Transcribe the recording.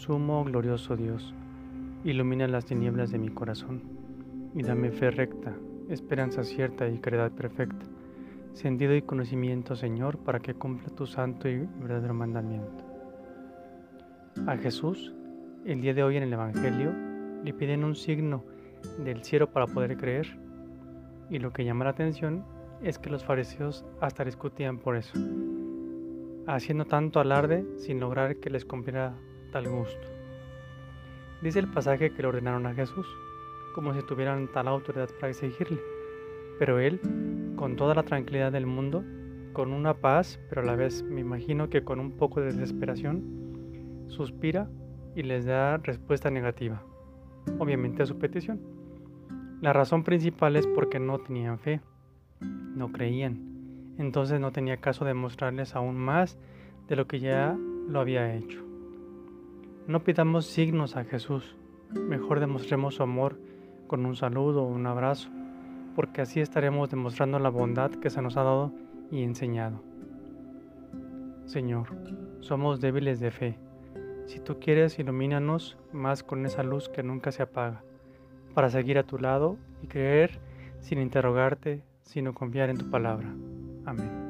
sumo glorioso Dios, ilumina las tinieblas de mi corazón y dame fe recta, esperanza cierta y caridad perfecta, sentido y conocimiento, Señor, para que cumpla tu santo y verdadero mandamiento. A Jesús, el día de hoy en el Evangelio, le piden un signo del cielo para poder creer, y lo que llama la atención es que los fariseos hasta discutían por eso, haciendo tanto alarde sin lograr que les cumpliera tal gusto. Dice el pasaje que le ordenaron a Jesús, como si tuvieran tal autoridad para exigirle, pero él, con toda la tranquilidad del mundo, con una paz, pero a la vez me imagino que con un poco de desesperación, suspira y les da respuesta negativa, obviamente a su petición. La razón principal es porque no tenían fe, no creían, entonces no tenía caso de mostrarles aún más de lo que ya lo había hecho. No pidamos signos a Jesús, mejor demostremos su amor con un saludo o un abrazo, porque así estaremos demostrando la bondad que se nos ha dado y enseñado. Señor, somos débiles de fe. Si tú quieres, ilumínanos más con esa luz que nunca se apaga, para seguir a tu lado y creer sin interrogarte, sino confiar en tu palabra. Amén.